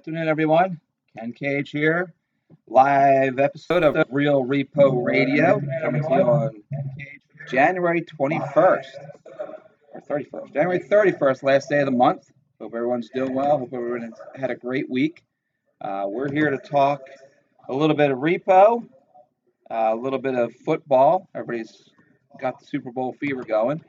Afternoon, everyone. Ken Cage here. Live episode of Real Repo Radio coming to you on January 21st or 31st. January 31st, last day of the month. Hope everyone's doing well. Hope everyone had a great week. Uh, we're here to talk a little bit of repo, uh, a little bit of football. Everybody's got the Super Bowl fever going,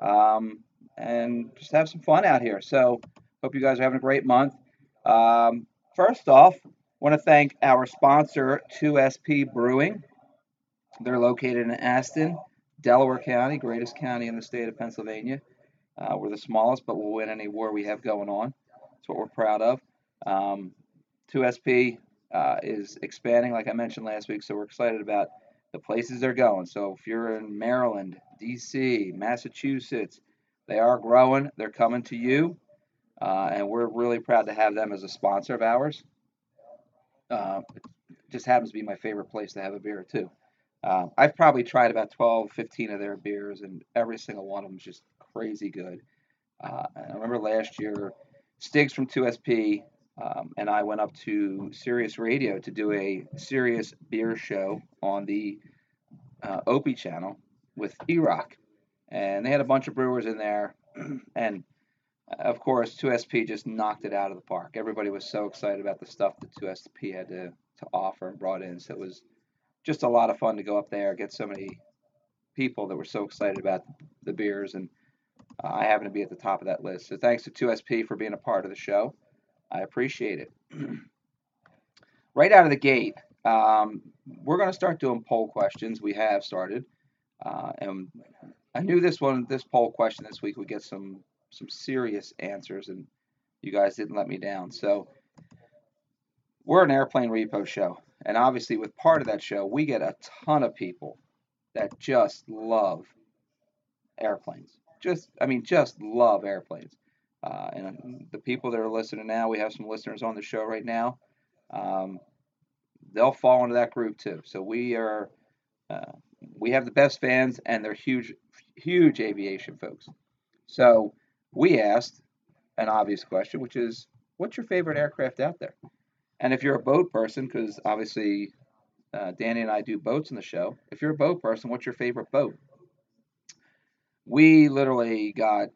um, and just have some fun out here. So, hope you guys are having a great month. Um, first off, I want to thank our sponsor, 2SP Brewing. They're located in Aston, Delaware County, greatest county in the state of Pennsylvania. Uh, we're the smallest, but we'll win any war we have going on. That's what we're proud of. Um, 2SP uh, is expanding, like I mentioned last week, so we're excited about the places they're going. So if you're in Maryland, D.C., Massachusetts, they are growing. They're coming to you. Uh, and we're really proud to have them as a sponsor of ours. Uh, just happens to be my favorite place to have a beer, too. Uh, I've probably tried about 12, 15 of their beers, and every single one of them is just crazy good. Uh, I remember last year, Stigs from 2SP um, and I went up to Sirius Radio to do a Sirius beer show on the uh, Opie channel with E Rock. And they had a bunch of brewers in there, and of course, 2SP just knocked it out of the park. Everybody was so excited about the stuff that 2SP had to, to offer and brought in. So it was just a lot of fun to go up there, get so many people that were so excited about the beers. And uh, I happen to be at the top of that list. So thanks to 2SP for being a part of the show. I appreciate it. right out of the gate, um, we're going to start doing poll questions. We have started. Uh, and I knew this one, this poll question this week would get some some serious answers, and you guys didn't let me down. So we're an airplane repo show, and obviously with part of that show, we get a ton of people that just love airplanes. Just, I mean, just love airplanes. Uh, and the people that are listening now, we have some listeners on the show right now. Um, they'll fall into that group too. So we are, uh, we have the best fans, and they're huge, huge aviation folks. So we asked an obvious question, which is, what's your favorite aircraft out there? And if you're a boat person, because obviously uh, Danny and I do boats in the show, if you're a boat person, what's your favorite boat? We literally got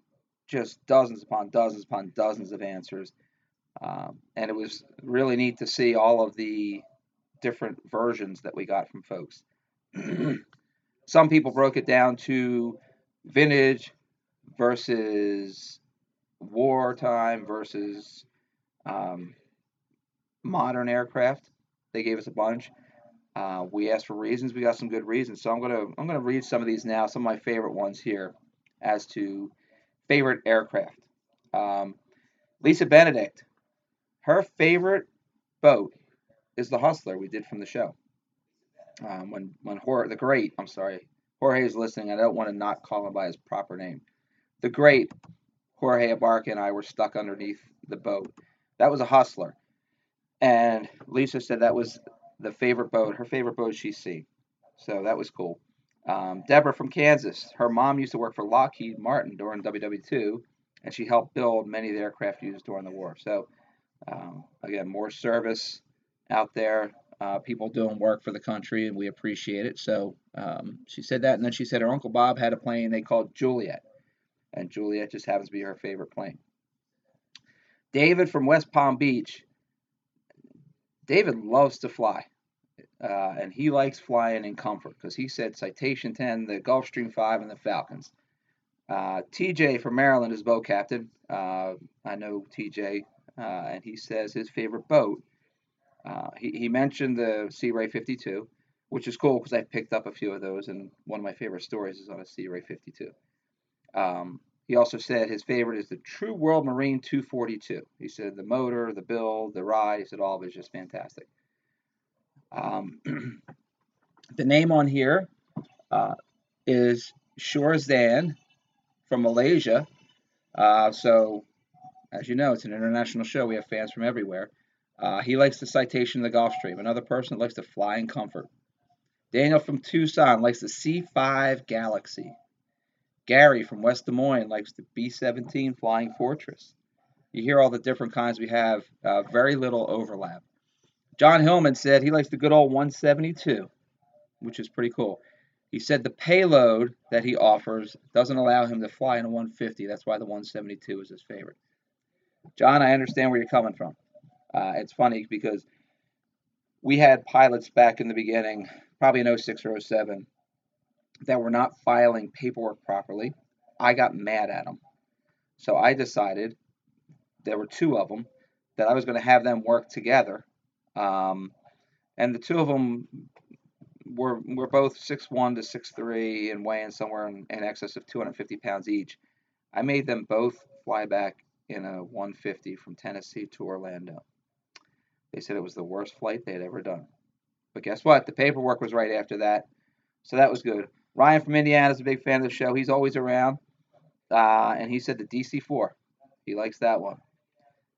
just dozens upon dozens upon dozens of answers. Um, and it was really neat to see all of the different versions that we got from folks. Some people broke it down to vintage, versus wartime versus um, modern aircraft. They gave us a bunch. Uh, we asked for reasons. We got some good reasons. So I'm gonna I'm gonna read some of these now. Some of my favorite ones here, as to favorite aircraft. Um, Lisa Benedict, her favorite boat is the Hustler we did from the show. Um, when when the great, I'm sorry, Jorge is listening. I don't want to not call him by his proper name the great Jorge Abarca and I were stuck underneath the boat. That was a hustler. And Lisa said that was the favorite boat, her favorite boat she's seen. So that was cool. Um, Deborah from Kansas, her mom used to work for Lockheed Martin during WW2, and she helped build many of the aircraft used during the war. So, um, again, more service out there, uh, people doing work for the country, and we appreciate it. So um, she said that, and then she said her uncle Bob had a plane they called Juliet and Juliet just happens to be her favorite plane. David from West Palm Beach. David loves to fly, uh, and he likes flying in comfort because he said Citation 10, the Gulfstream 5, and the Falcons. Uh, TJ from Maryland is boat captain. Uh, I know TJ, uh, and he says his favorite boat. Uh, he, he mentioned the Sea Ray 52, which is cool because I picked up a few of those, and one of my favorite stories is on a Sea Ray 52. Um, he also said his favorite is the True World Marine 242. He said the motor, the build, the ride, he said all of it is just fantastic. Um, the name on here uh, is Shorzan from Malaysia. Uh, so, as you know, it's an international show. We have fans from everywhere. Uh, he likes the citation of the Gulfstream. Another person likes to fly in comfort. Daniel from Tucson likes the C5 Galaxy. Gary from West Des Moines likes the B 17 Flying Fortress. you hear all the different kinds we have, uh, very little overlap. John Hillman said he likes the good old 172, which is pretty cool. He said the payload that he offers doesn't allow him to fly in a 150. That's why the 172 is his favorite. John, I understand where you're coming from. Uh, it's funny because we had pilots back in the beginning, probably in 06 or 07, that were not filing paperwork properly. I got mad at them. So I decided, there were two of them, that I was going to have them work together. Um, and the two of them were, were both 6'1 to 6'3 and weighing somewhere in, in excess of 250 pounds each. I made them both fly back in a 150 from Tennessee to Orlando. They said it was the worst flight they had ever done. But guess what? The paperwork was right after that. So that was good. Ryan from Indiana is a big fan of the show. He's always around. Uh, and he said the DC 4. He likes that one.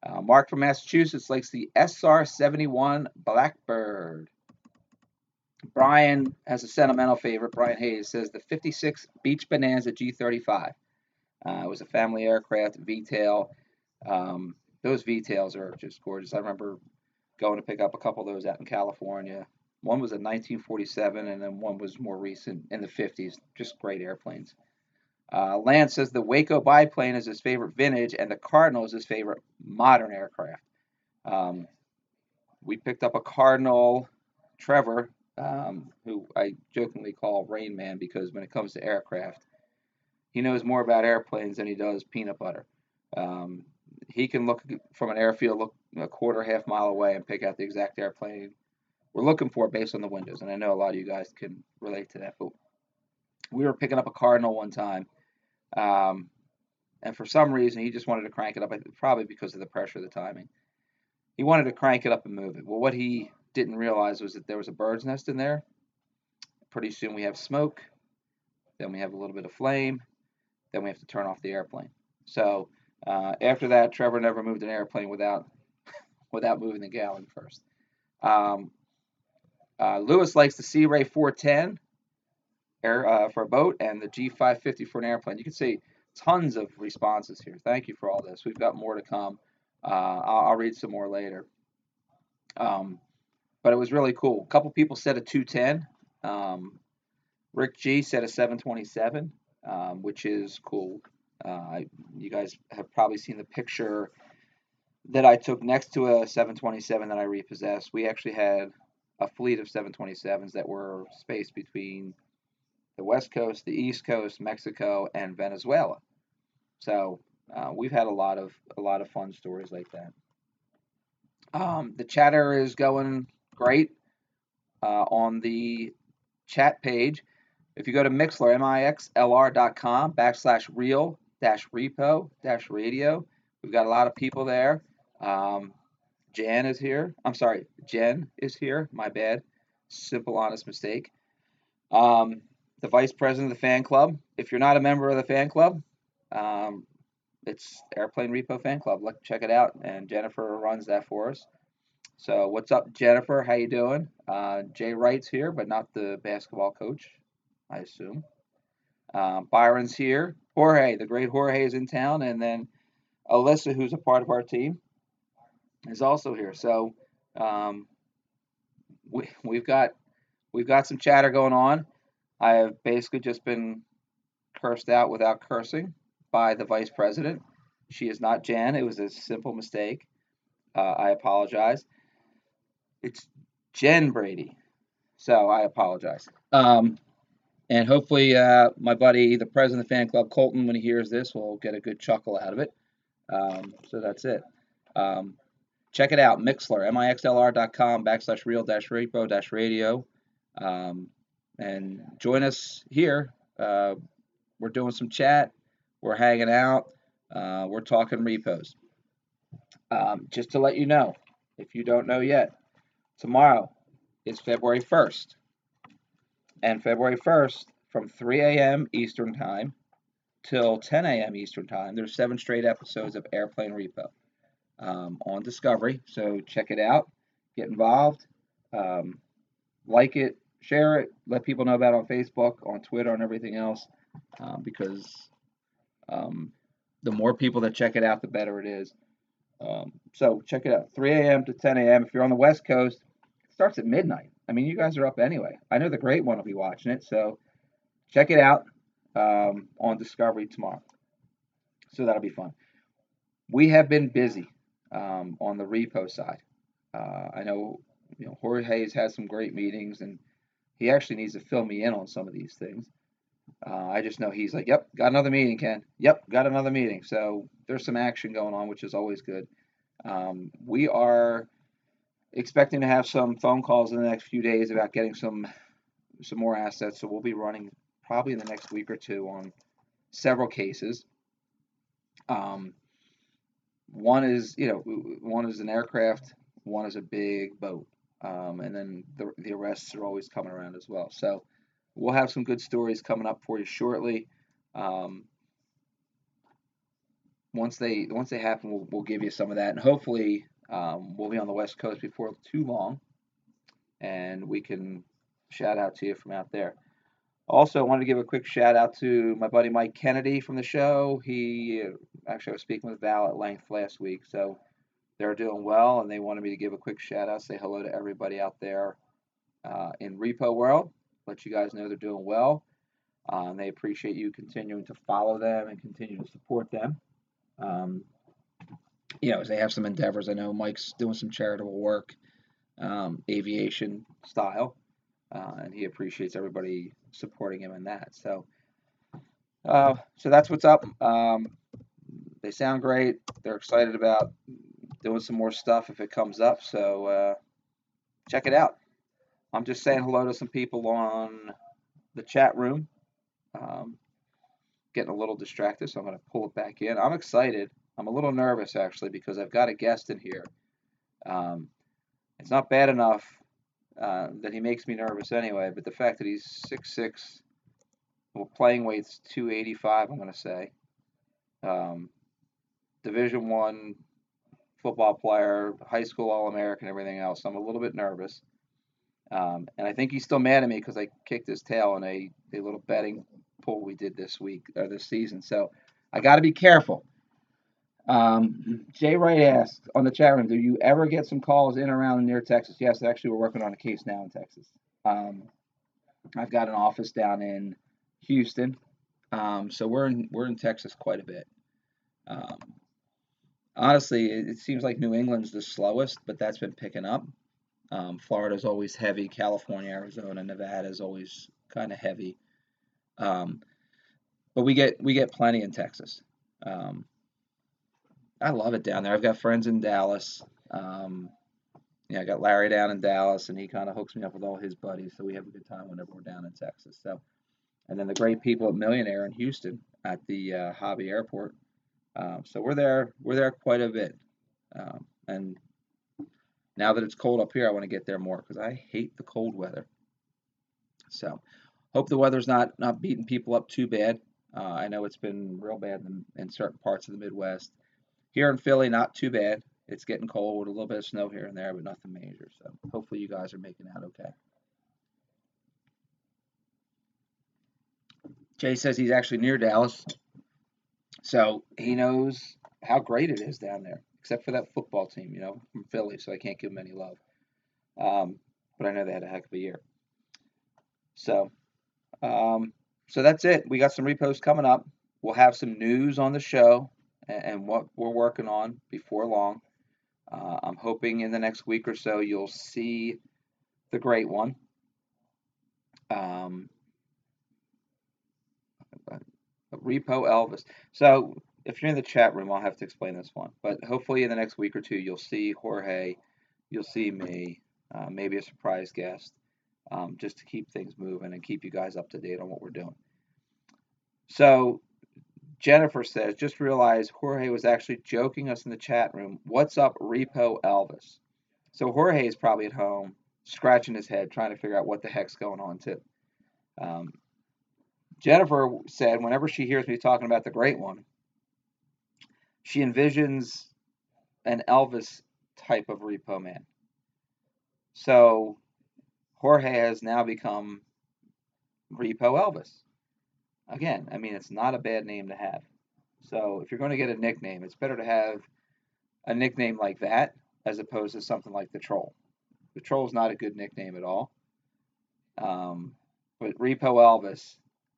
Uh, Mark from Massachusetts likes the SR 71 Blackbird. Brian has a sentimental favorite. Brian Hayes says the 56 Beech Bonanza G35. Uh, it was a family aircraft, V-tail. Um, those V-tails are just gorgeous. I remember going to pick up a couple of those out in California. One was a 1947, and then one was more recent in the 50s. Just great airplanes. Uh, Lance says the Waco biplane is his favorite vintage, and the Cardinal is his favorite modern aircraft. Um, we picked up a Cardinal, Trevor, um, who I jokingly call Rain Man because when it comes to aircraft, he knows more about airplanes than he does peanut butter. Um, he can look from an airfield, look a quarter, half mile away, and pick out the exact airplane we're looking for based on the windows. And I know a lot of you guys can relate to that. But we were picking up a Cardinal one time, um, and for some reason he just wanted to crank it up. Probably because of the pressure of the timing. He wanted to crank it up and move it. Well, what he didn't realize was that there was a bird's nest in there. Pretty soon we have smoke. Then we have a little bit of flame then we have to turn off the airplane. So uh, after that, Trevor never moved an airplane without without moving the gallon first. Um, uh, Lewis likes the Sea Ray 410 air, uh, for a boat and the G550 for an airplane. You can see tons of responses here. Thank you for all this. We've got more to come. Uh, I'll, I'll, read some more later. Um, but it was really cool. A couple people said a 210. Um, Rick G said a 727 um, which is cool. Uh, you guys have probably seen the picture that I took next to a 727 that I repossessed. We actually had a fleet of 727s that were spaced between the West Coast, the East Coast, Mexico, and Venezuela. So uh, we've had a lot of a lot of fun stories like that. Um, the chatter is going great uh, on the chat page. If you go to Mixlr, mixlr.com backslash real dash repo dash radio, we've got a lot of people there. Um, Jan is here. I'm sorry, Jen is here. My bad. Simple, honest mistake. Um, the vice president of the fan club. If you're not a member of the fan club, um, it's Airplane Repo Fan Club. Look, check it out. And Jennifer runs that for us. So what's up, Jennifer? How you doing? Uh, Jay Wright's here, but not the basketball coach. I assume. Um, Byron's here. Jorge, the great Jorge, is in town, and then Alyssa, who's a part of our team, is also here. So um, we we've got we've got some chatter going on. I have basically just been cursed out without cursing by the vice president. She is not Jan. It was a simple mistake. Uh, I apologize. It's Jen Brady. So I apologize. Um, and hopefully, uh, my buddy, the president of the fan club, Colton, when he hears this, will get a good chuckle out of it. Um, so that's it. Um, check it out, Mixlr, mixlr.com backslash real dash repo dash radio. Um, and join us here. Uh, we're doing some chat. We're hanging out. Uh, we're talking repos. Um, just to let you know, if you don't know yet, tomorrow is February 1st and February 1st from 3 a.m. Eastern Time till 10 a.m. Eastern Time. There's seven straight episodes of Airplane Repo um, on Discovery. So check it out, get involved, um, like it, share it, let people know about it on Facebook, on Twitter, and everything else, um, because um, the more people that check it out, the better it is. Um, so check it out 3 a.m. to 10 a.m. If you're on the West Coast, it starts at midnight. I mean, you guys are up anyway. I know the great one will be watching it. So check it out um, on Discovery tomorrow. So that'll be fun. We have been busy um, on the repo side. Uh, I know, you know Jorge has had some great meetings, and he actually needs to fill me in on some of these things. Uh, I just know he's like, "Yep, got another meeting, Ken. Yep, got another meeting." So there's some action going on, which is always good. Um, we are expecting to have some phone calls in the next few days about getting some some more assets. So we'll be running probably in the next week or two on several cases. Um, one is, you know, one is an aircraft, one is a big boat, um, and then the, the arrests are always coming around as well. So we'll have some good stories coming up for you shortly. Um, once they once they happen, we'll, we'll give you some of that, and hopefully um, we'll be on the West Coast before too long, and we can shout out to you from out there. Also, I wanted to give a quick shout out to my buddy Mike Kennedy from the show. He actually I was speaking with Val at length last week, so they're doing well, and they wanted me to give a quick shout out, say hello to everybody out there uh, in Repo World, let you guys know they're doing well. Uh, and they appreciate you continuing to follow them and continue to support them. Um, you know, they have some endeavors. I know Mike's doing some charitable work, um, aviation style, uh, and he appreciates everybody supporting him in that. So, uh, so that's what's up. Um, they sound great. They're excited about doing some more stuff if it comes up. So uh, check it out. I'm just saying hello to some people on the chat room. Um, getting a little distracted, so I'm going to pull it back in. I'm excited. I'm a little nervous actually because I've got a guest in here. Um, it's not bad enough uh, that he makes me nervous anyway, but the fact that he's 6'6", well, playing weight's 285, I'm going to say. Um, Division one football player, high school All American, everything else. I'm a little bit nervous. Um, and I think he's still mad at me because I kicked his tail in a, a little betting pool we did this week or this season. So I got to be careful. Um, Jay Wright asked on the chat room, do you ever get some calls in around near Texas? Yes, actually, we're working on a case now in Texas. Um, I've got an office down in Houston, um, so we're in we're in Texas quite a bit. Um, honestly, it, it, seems like New England's the slowest, but that's been picking up. Um, Florida's always heavy. California, Arizona, Nevada is always kind of heavy. Um, but we get we get plenty in Texas. I love it down there. I've got friends in Dallas. Um, yeah, I got Larry down in Dallas, and he kind of hooks me up with all his buddies, so we have a good time whenever we're down in Texas. So, and then the great people at Million Air in Houston at the uh, Hobby Airport. Um, so we're there. We're there quite a bit, um, and now that it's cold up here, I want to get there more because I hate the cold weather. So, hope the weather's not not beating people up too bad. Uh, I know it's been real bad in, in, certain parts of the Midwest. Here in Philly, not too bad. It's getting cold, a little bit of snow here and there, but nothing major. So hopefully you guys are making out okay. Jay says he's actually near Dallas, so he knows how great it is down there except for that football team, you know, from Philly, so I can't give them any love. Um, but I know they had a heck of a year. So, um, so that's it. We got some reposts coming up. We'll have some news on the show and, what we're working on before long. Uh, I'm hoping in the next week or so you'll see the great one. Um, Repo Elvis. So if you're in the chat room, I'll have to explain this one. But hopefully, in the next week or two, you'll see Jorge, you'll see me, uh, maybe a surprise guest, um, just to keep things moving and keep you guys up to date on what we're doing. So, Jennifer says, just realized Jorge was actually joking us in the chat room. What's up, Repo Elvis? So, Jorge is probably at home scratching his head trying to figure out what the heck's going on, too. Um, Jennifer said, whenever she hears me talking about the great one, she envisions an Elvis type of repo man. So Jorge has now become Repo Elvis. Again, I mean, it's not a bad name to have. So if you're going to get a nickname, it's better to have a nickname like that as opposed to something like the Troll. The Troll is not a good nickname at all. Um, but Repo Elvis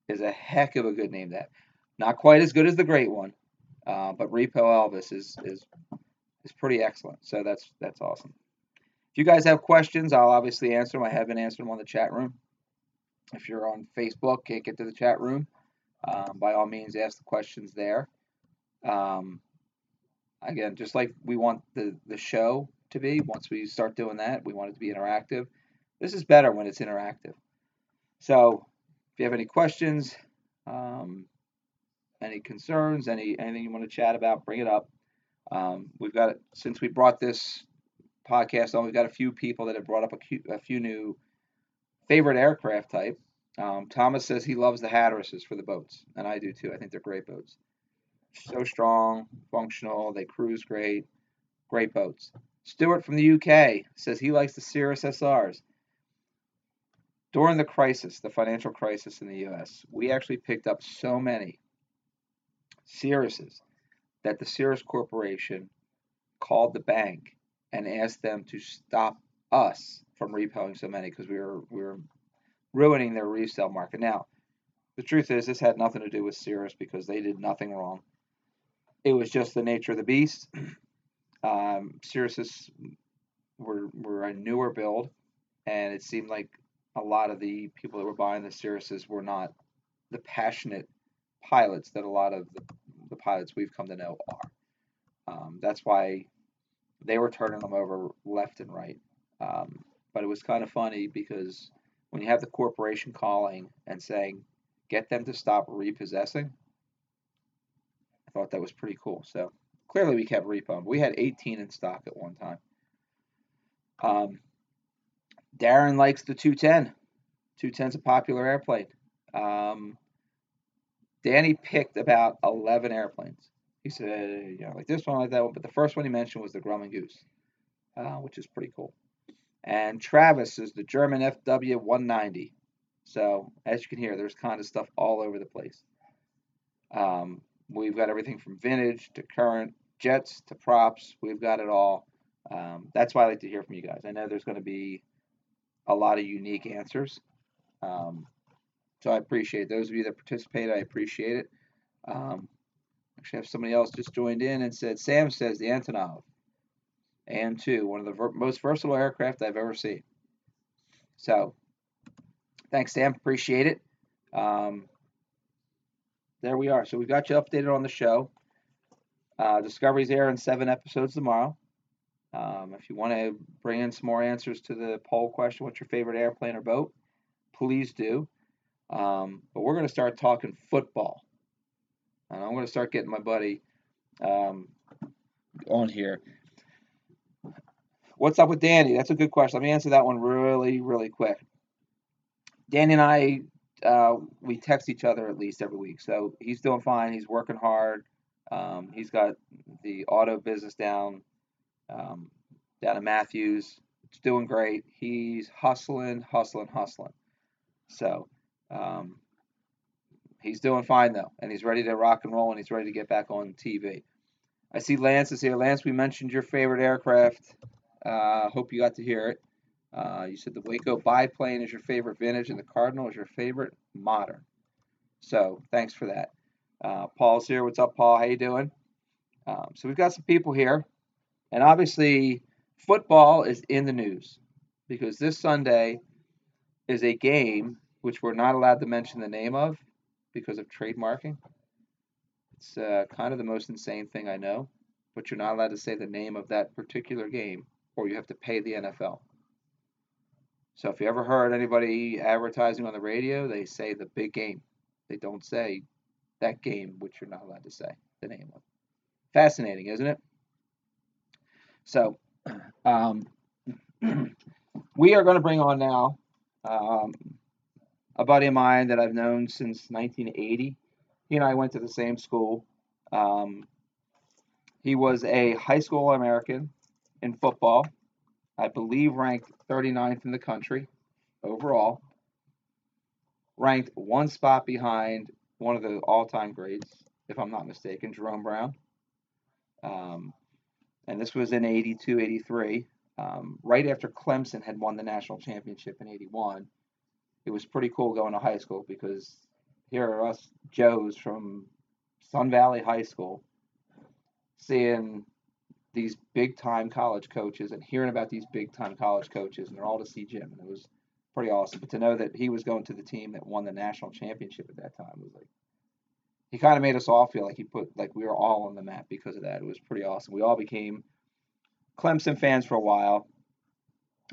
is a heck of a good name. That not quite as good as the Great One, uh, but Repo Elvis is is is pretty excellent. So that's that's awesome. If you guys have questions, I'll obviously answer them. I have been answering them on the chat room. If you're on Facebook, can't get to the chat room, um, by all means, ask the questions there. Um, again, just like we want the, the show to be, once we start doing that, we want it to be interactive. This is better when it's interactive. So if you have any questions, um, any concerns, any anything you want to chat about, bring it up. Um, we've got since we brought this podcast on, we've got a few people that have brought up a, a few new favorite aircraft type. Um, Thomas says he loves the Hatterases for the boats, and I do too. I think they're great boats. So strong, functional, they cruise great, great boats. Stuart from the UK says he likes the Cirrus SRs. During the crisis, the financial crisis in the US, we actually picked up so many Cirruses that the Cirrus Corporation called the bank and asked them to stop us from repoing so many because we were we were ruining their resale market. Now, the truth is, this had nothing to do with Cirrus because they did nothing wrong. It was just the nature of the beast. Um, Cirrus were were a newer build, and it seemed like a lot of the people that were buying the Cirruses were not the passionate pilots that a lot of the, the pilots we've come to know are. Um, that's why they were turning them over left and right. Um, but it was kind of funny because when you have the corporation calling and saying, get them to stop repossessing, I thought that was pretty cool. So clearly we kept repo. We had 18 in stock at one time. Um, Darren likes the 210. 210's a popular airplane. Um, Danny picked about 11 airplanes. He said, you know, like this one, like that one. But the first one he mentioned was the Grumman Goose, uh, which is pretty cool. And Travis is the German FW 190. So as you can hear, there's kind of stuff all over the place. Um, we've got everything from vintage to current, jets to props. We've got it all. Um, that's why I like to hear from you guys. I know there's going to be a lot of unique answers. Um, so I appreciate those of you that participate. I appreciate it. Um, actually, have somebody else just joined in and said, Sam says the Antonov. AN2, one of the ver most versatile aircraft I've ever seen. So, thanks, Sam. Appreciate it. Um, there we are. So we've got you updated on the show. Uh, Discovery's airing seven episodes tomorrow. Um, if you want to bring in some more answers to the poll question, what's your favorite airplane or boat? Please do. Um, but we're going to start talking football. And I'm going to start getting my buddy um, on here. What's up with Danny? That's a good question. Let me answer that one really, really quick. Danny and I, uh, we text each other at least every week. So he's doing fine. He's working hard. Um, he's got the auto business down, um, down in Matthews. It's doing great. He's hustling, hustling, hustling. So um, he's doing fine though, and he's ready to rock and roll, and he's ready to get back on TV. I see Lance is here. Lance, we mentioned your favorite aircraft uh, hope you got to hear it. Uh, you said the Waco biplane is your favorite vintage and the Cardinal is your favorite modern. So thanks for that. Uh, Paul's here. What's up, Paul? How you doing? Um, so we've got some people here, and obviously football is in the news because this Sunday is a game which we're not allowed to mention the name of because of trademarking. It's uh, kind of the most insane thing I know, but you're not allowed to say the name of that particular game or you have to pay the NFL. So if you ever heard anybody advertising on the radio, they say the big game. They don't say that game, which you're not allowed to say the name of. Fascinating, isn't it? So, um, we are going to bring on now um, a buddy of mine that I've known since 1980. He and I went to the same school. Um, he was a high school American in football. I believe ranked 39th in the country overall. Ranked one spot behind one of the all time greats, if I'm not mistaken, Jerome Brown. Um, and this was in 82, 83, um, right after Clemson had won the national championship in 81. It was pretty cool going to high school because here are us Joes from Sun Valley High School seeing these big time college coaches and hearing about these big time college coaches, and they're all to see Jim. And it was pretty awesome. But to know that he was going to the team that won the national championship at that time was like, he kind of made us all feel like he put, like we were all on the map because of that. It was pretty awesome. We all became Clemson fans for a while.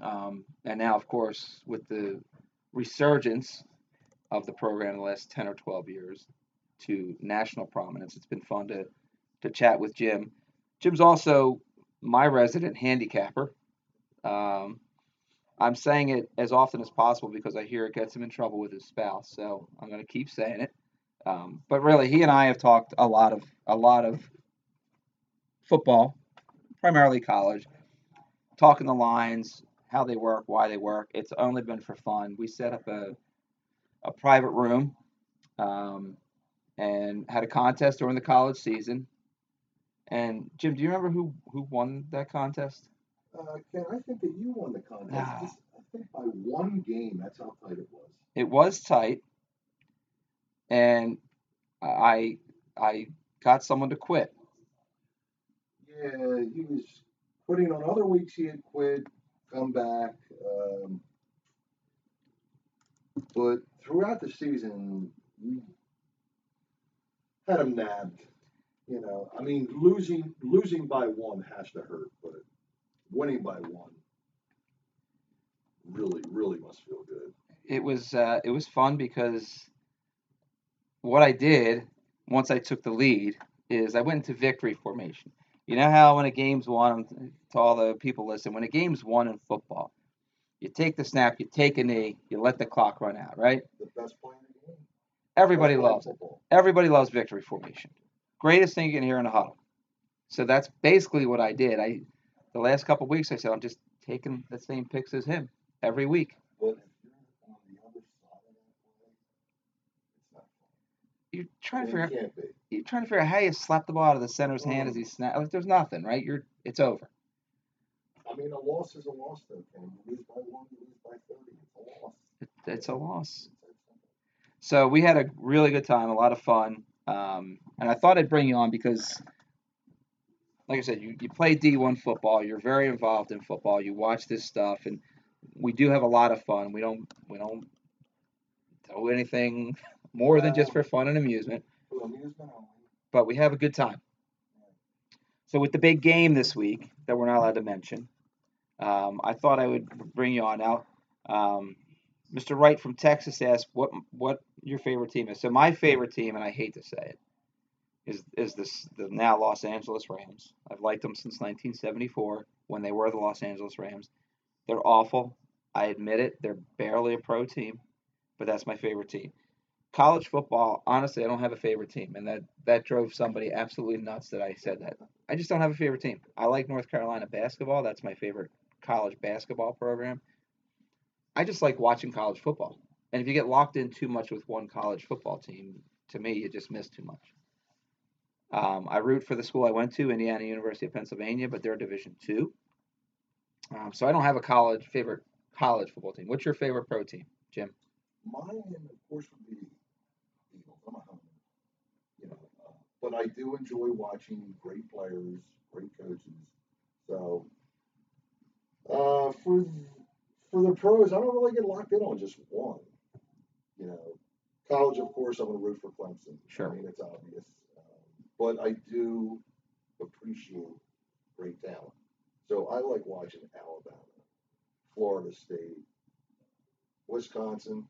Um, and now, of course, with the resurgence of the program in the last 10 or 12 years to national prominence, it's been fun to, to chat with Jim. Jim's also my resident handicapper. Um, I'm saying it as often as possible because I hear it gets him in trouble with his spouse. So I'm going to keep saying it. Um, but really, he and I have talked a lot of a lot of football, primarily college, talking the lines, how they work, why they work. It's only been for fun. We set up a a private room um, and had a contest during the college season. And Jim, do you remember who who won that contest? Uh, Ken, I think that you won the contest. Ah. This- I think by one game. That's how tight it was. It was tight, and I I got someone to quit. Yeah, he was quitting on other weeks. He had quit, come back. Um, but throughout the season, we had him nabbed. You know, I mean, losing losing by one has to hurt, but winning by one really, really must feel good. It was uh, it was fun because what I did once I took the lead is I went into victory formation. You know how when a game's won, to all the people listen, when a game's won in football, you take the snap, you take a knee, you let the clock run out, right? The best play in the game. Everybody loves it. Everybody loves victory formation. Greatest thing you can hear in a huddle. So that's basically what I did. I the last couple weeks I said I'm just taking the same picks as him every week. You're on the other side of that play, it's not fun. You're trying to figure can't you're trying to figure out how you slap the ball out of the center's hand as he mm-hmm. snap. Like, there's nothing, right? You're it's over. I mean, a loss is a loss, though, Ken. You lose by one, you lose by 30. It's a loss. It, it's a loss. It's that simple. So we had a really good time, a lot of fun, um, and I thought I'd bring you on because, like I said, you, you play D1 football. You're very involved in football. You watch this stuff, and we do have a lot of fun. We don't we don't do anything more than just for fun and amusement, but we have a good time. So with the big game this week that we're not allowed to mention, um, I thought I would bring you on now. Um, Mr. Wright from Texas asked what what your favorite team is. So my favorite team, and I hate to say it, is is this the now Los Angeles Rams. I've liked them since 1974 when they were the Los Angeles Rams. They're awful. I admit it. They're barely a pro team, but that's my favorite team. College football, honestly, I don't have a favorite team, and that that drove somebody absolutely nuts that I said that. I just don't have a favorite team. I like North Carolina basketball. That's my favorite college basketball program. I just like watching college football. And if you get locked in too much with one college football team, to me, you just miss too much. Um, I root for the school I went to, Indiana University of Pennsylvania, but they're Division two. Um, so I don't have a college favorite college football team. What's your favorite pro team, Jim? Mine, of course, would be Eagles. I'm a homer. You know, uh, but I do enjoy watching great players, great coaches. So, uh, for for the pros, I don't really get locked in on just one. You know, college, of course, I'm going to root for Clemson. Sure. I mean, it's obvious. Um, but I do appreciate great talent. So I like watching Alabama, Florida State, Wisconsin,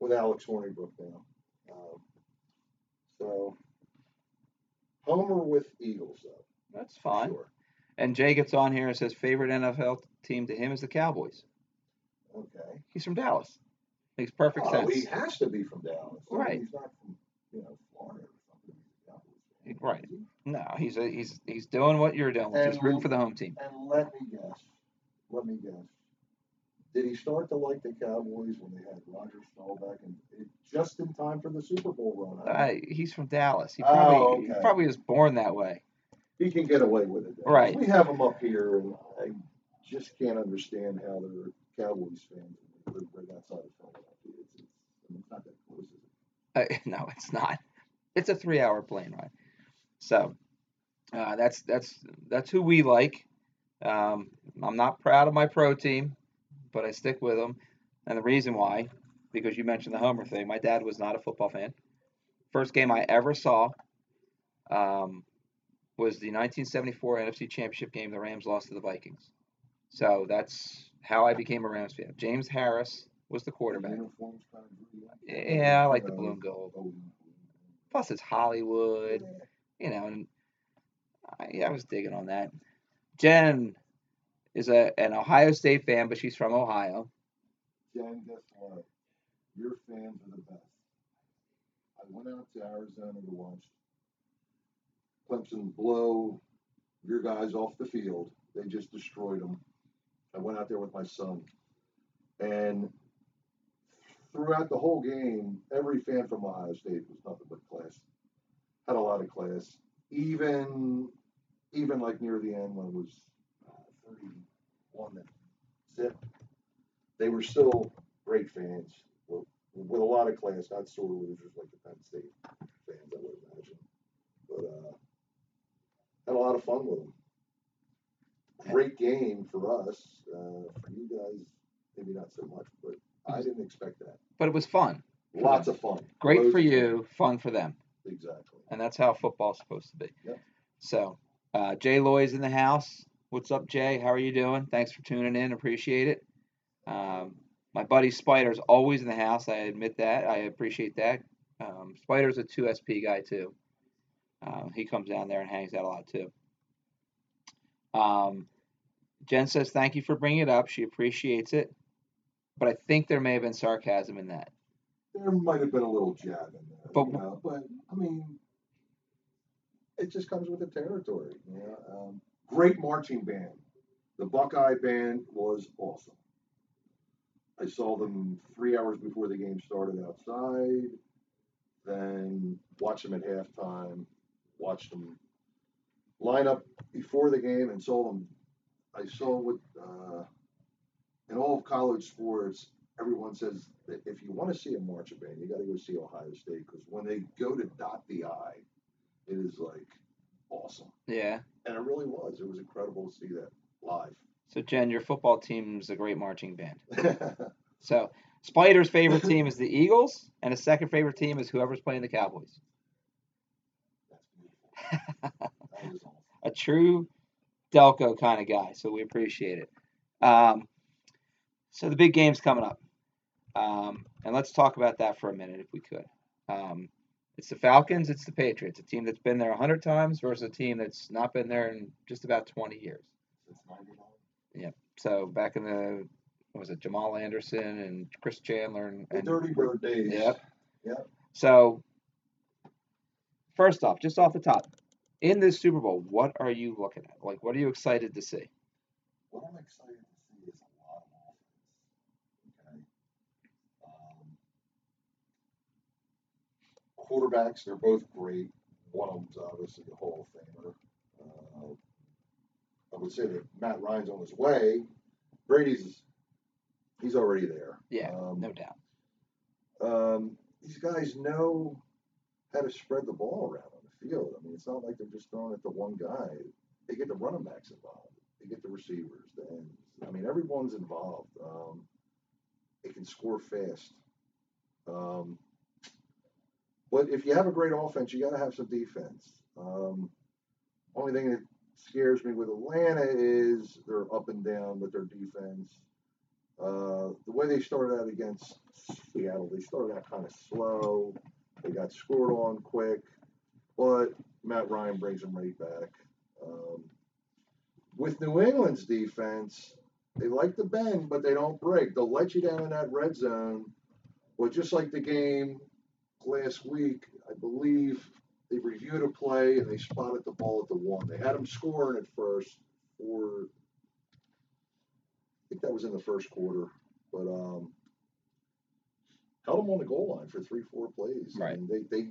with Alex Hornibrook now. Um, so Homer with Eagles though. That's fine. Sure. And Jay gets on here and says favorite NFL team to him is the Cowboys. Okay. He's from Dallas. Makes perfect Oh, sense. he has to be from Dallas. Right. He's not from you know Florida or something. He's a Cowboys fan, Right. No, he's a, he's he's doing what you're doing, which is rooting for the home team. And let me guess. Let me guess. Did he start to like the Cowboys when they had Roger Staubach and it, just in time for the Super Bowl run? huh? Uh, he's from Dallas. He probably Oh, he okay. probably was born that way. He can get away with it. Right. We have him up here, and I just can't understand how they're Cowboys fans live right outside of Philadelphia. It's, it's, I mean, it's not that close. Is it? Uh, no, it's not. It's a three-hour plane ride. So uh, that's that's that's who we like. Um, I'm not proud of my pro team, but I stick with them. And the reason why, because you mentioned the Homer thing. My dad was not a football fan. First game I ever saw um, was the 1974 NFC Championship game. The Rams lost to the Vikings. So that's how I became a Rams fan. James Harris was the quarterback. Yeah, I like the blue and gold. Plus, it's Hollywood, you know, and I, I was digging on that. Jen is a an Ohio State fan, but she's from Ohio. Jen, guess what? Your fans are the best. I went out to Arizona to watch Clemson blow your guys off the field. They just destroyed them. I went out there with my son. And throughout the whole game, every fan from Ohio State was nothing but class. Had a lot of class. Even even like near the end when it was uh, 31 that zip, they were still great fans with, with a lot of class, not sore losers like the Penn State fans, I would imagine. But uh, had a lot of fun with them. Great game for us. Uh, for you guys, maybe not so much, but I didn't expect that. But it was fun. Lots of fun. Great Loads for of fun. you, fun for them. Exactly. And that's how football's supposed to be. Yep. So, uh, Jay Loy's in the house. What's up, Jay? How are you doing? Thanks for tuning in. Appreciate it. Um, my buddy Spider's always in the house. I admit that. I appreciate that. Um, Spider's a 2SP guy, too. Um, he comes down there and hangs out a lot, too. Um, Jen says, thank you for bringing it up. She appreciates it. But I think there may have been sarcasm in that. There might have been a little jab in there, But- you know, but I mean, it just comes with the territory. You know? um, great marching band. The Buckeye band was awesome. I saw them three hours before the game started outside. Then watched them at halftime. Watched them line up before the game and saw them. I saw what uh, in all of college sports, everyone says that if you want to see a marching band, you got to go see Ohio State because when they go to dot the I, it is like awesome, Yeah. and it really was. It was incredible to see that live. So, Jen, your football team's a great marching band. So Spider's favorite team is the Eagles, and his second favorite team is whoever's playing the Cowboys. That's beautiful. That was awesome. A true Delco kind of guy, so we appreciate it. Um, so the big game's coming up, um, and let's talk about that for a minute, if we could. Um, it's the Falcons, it's the Patriots, a team that's been there hundred times versus a team that's not been there in just about twenty years. Since '99. So back in the what was it Jamal Anderson and Chris Chandler and, The Dirty Bird days. Yep. Yep. So, first off, just off the top, in this Super Bowl, what are you looking at? Like, what are you excited to see? What I'm excited to see is a lot of offense. Okay. Um, quarterbacks, they're both great. One of them's obviously a Hall of Famer. Uh, I would say that Matt Ryan's on his way. Brady's he's already there. Yeah, Um, no doubt. um, these guys know how to spread the ball around on the field. I mean, it's not like they're just throwing it to one guy. They get the running backs involved. They get the receivers, the ends. I mean, everyone's involved. Um, they can score fast. Um, but if you have a great offense, you got to have some defense. Um, only thing that scares me with Atlanta is they're up and down with their defense. Uh, the way they started out against Seattle, they started out kind of slow. They got scored on quick, but Matt Ryan brings them right back. Um, with New England's defense, they like to bend, but they don't break. They'll let you down in that red zone. Well, just like the game last week, I believe they reviewed a play and they spotted the ball at the one. They had them scoring at first, or I think that was in the first quarter, but um, held them on the goal line for three, four plays. Right. And they they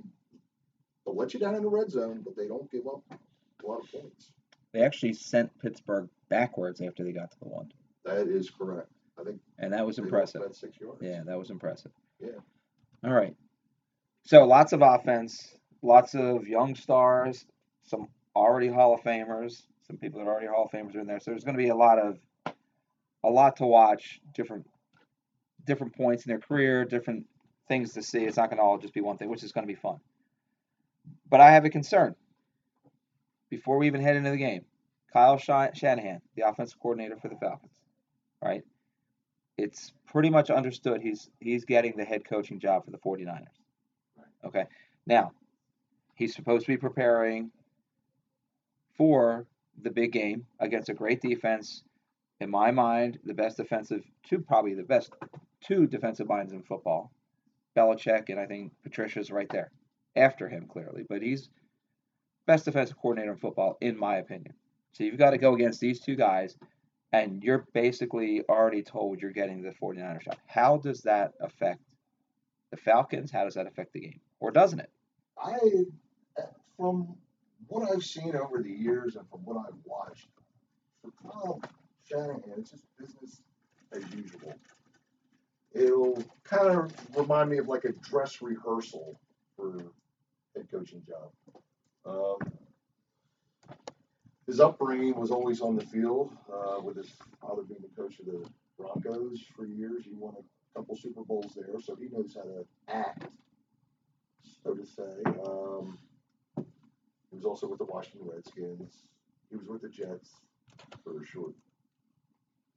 they'll let you down in the red zone, but they don't give up a lot of points. They actually sent Pittsburgh backwards after they got to the one, That is correct. I think and that was impressive. about six yards. Yeah, that was impressive. Yeah. All right. So lots of offense, lots of young stars, some already Hall of Famers, some people that are already Hall of Famers are in there. So there's going to be a lot of a lot to watch, different different points in their career, different things to see. It's not going to all just be one thing, which is going to be fun. But I have a concern. Before we even head into the game, Kyle Shanahan, the offensive coordinator for the Falcons, right? It's pretty much understood he's he's getting the head coaching job for the 49ers. Okay. Now, he's supposed to be preparing for the big game against a great defense. In my mind, the best defensive two probably the best two defensive minds in football. Belichick and I think Patricia's right there. After him clearly, but he's best defensive coordinator in football, in my opinion. So you've got to go against these two guys, and you're basically already told you're getting the 49ers shot. How does that affect the Falcons? How does that affect the game? Or doesn't it? I, from what I've seen over the years and from what I've watched, for Kyle Shanahan, it's just business as usual. It'll kind of remind me of like a dress rehearsal for head coaching job. Um, his upbringing was always on the field, uh, with his father being the coach of the Broncos for years. He won a couple Super Bowls there, so he knows how to act, so to say. Um, he was also with the Washington Redskins. He was with the Jets for a short,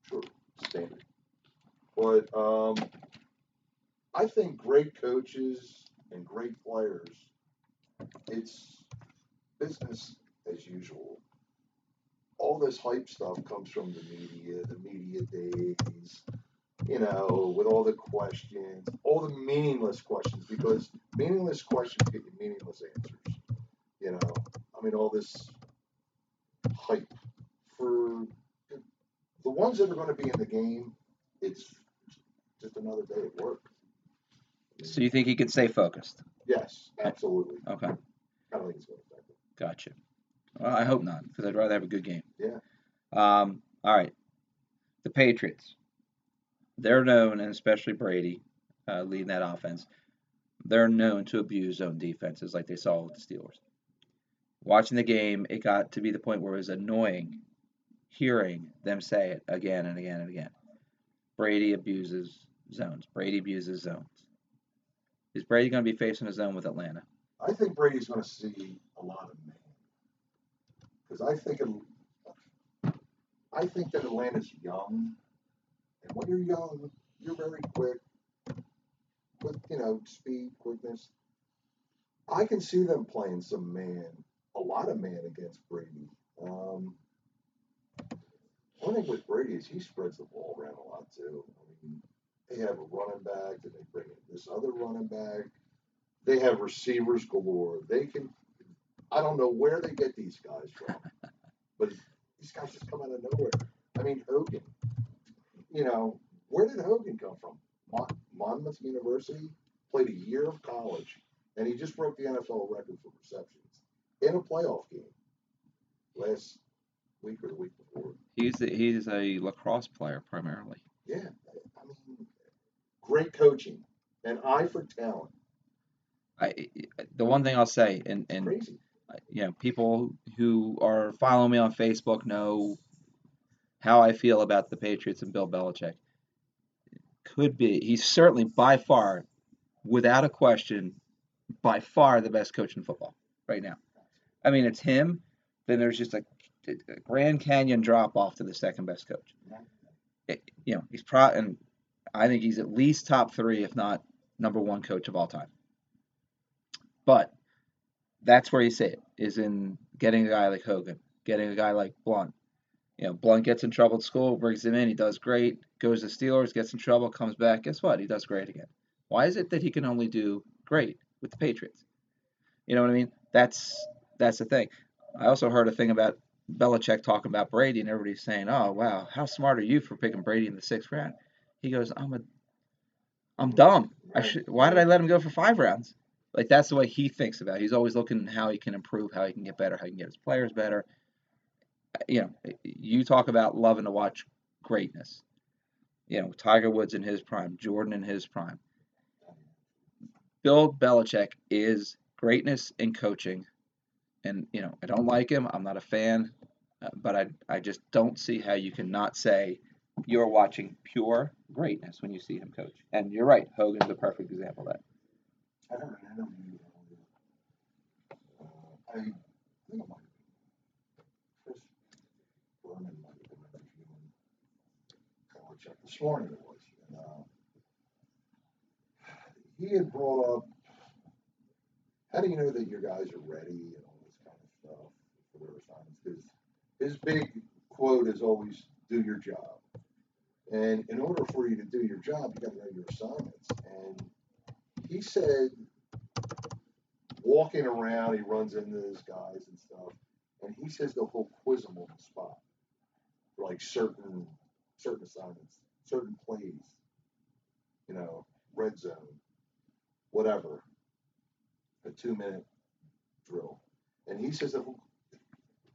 short stint. But um, I think great coaches and great players, it's business as usual. All this hype stuff comes from the media, the media days, you know, with all the questions, all the meaningless questions, because meaningless questions get you meaningless answers. You know, I mean, all this hype for the ones that are going to be in the game. It's just another day at work. So you think he can stay focused? Yes, absolutely. Okay, I don't think it's going to affect gotcha. Well, I hope not, because I'd rather have a good game. Yeah. Um, all right. The Patriots. They're known, and especially Brady uh, leading that offense, they're known to abuse zone defenses like they saw with the Steelers. Watching the game, it got to be the point where it was annoying hearing them say it again and again and again. Brady abuses zones. Brady abuses zones. Is Brady going to be facing his own with Atlanta? I think Brady's going to see a lot of man because I think it, I think that Atlanta's young, and when you're young, you're very quick with you know speed, quickness. I can see them playing some man, a lot of man against Brady. Um, one thing with Brady is he spreads the ball around a lot too. I mean, they have a running back, and they bring in this other running back. They have receivers galore. They can. I don't know where they get these guys from, but these guys just come out of nowhere. I mean, Hogan. You know, where did Hogan come from? Mon- Monmouth University. Played a year of college, and he just broke the NFL record for receptions in a playoff game last week or the week before. He's the, he's a lacrosse player primarily. Yeah, great coaching, an eye for talent. I the one thing I'll say, and and Crazy. Uh, you know, people who are following me on Facebook know how I feel about the Patriots and Bill Belichick. Could be he's certainly by far, without a question, by far the best coach in football right now. I mean, it's him. Then there's just a, a Grand Canyon drop off to the second best coach. It, you know, he's pro and I think he's at least top three, if not number one coach of all time. But that's where you see it is in getting a guy like Hogan, getting a guy like Blount. You know, Blount gets in trouble at school, brings him in, he does great, goes to Steelers, gets in trouble, comes back. Guess what? He does great again. Why is it that he can only do great with the Patriots? You know what I mean? That's that's the thing. I also heard a thing about Belichick talking about Brady, and everybody's saying, "Oh, wow, how smart are you for picking Brady in the sixth round?" He goes, "I'm a, I'm dumb. I should. Why did I let him go for five rounds? Like that's the way he thinks about it. He's always looking how he can improve, how he can get better, how he can get his players better. You know, you talk about loving to watch greatness. You know, Tiger Woods in his prime, Jordan in his prime. Bill Belichick is greatness in coaching. And, you know, I don't like him. I'm not a fan. Uh, but I, I just don't see how you can not say you're watching pure greatness when you see him coach. And you're right. Hogan's a perfect example of that. I earlier. Uh, I Belichick this morning it was. And, uh, he had brought up, how do you know that your guys are ready and all this kind of stuff for their assignments? Because his big quote is always, do your job. And in order for you to do your job, you got to know your assignments. And he said, walking around, he runs into these guys and stuff, and he says they'll go quiz them on the spot for like certain certain assignments, certain plays, you know, red zone, whatever, a two minute drill, and he says that he'll,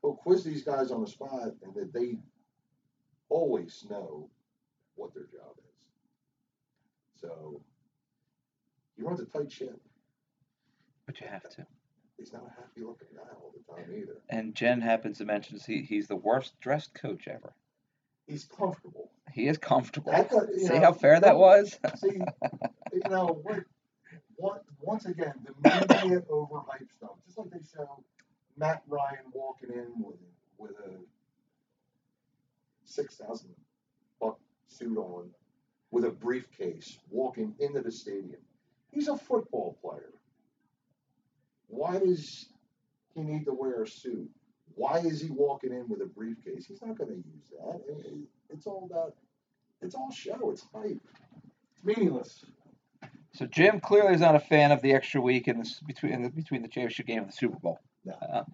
he'll quiz these guys on the spot, and that they always know what their job is. So he runs a tight ship. But you have to. He's not a happy looking guy all the time either. And Jen happens to mention he, he's the worst dressed coach ever. He's comfortable. He is comfortable. That you See know, how fair that was? See, you know, what, what, once again, the media overhyped stuff. Just like they show Matt Ryan walking in with with a six thousand buck suit on, with a briefcase, walking into the stadium. He's a football player. Why does he need to wear a suit? Why is he walking in with a briefcase? He's not going to use that. It- it- It's all about, it's all show. It's hype. It's meaningless. So Jim clearly is not a fan of the extra week in this between in the, between the championship game and the Super Bowl. No. Uh,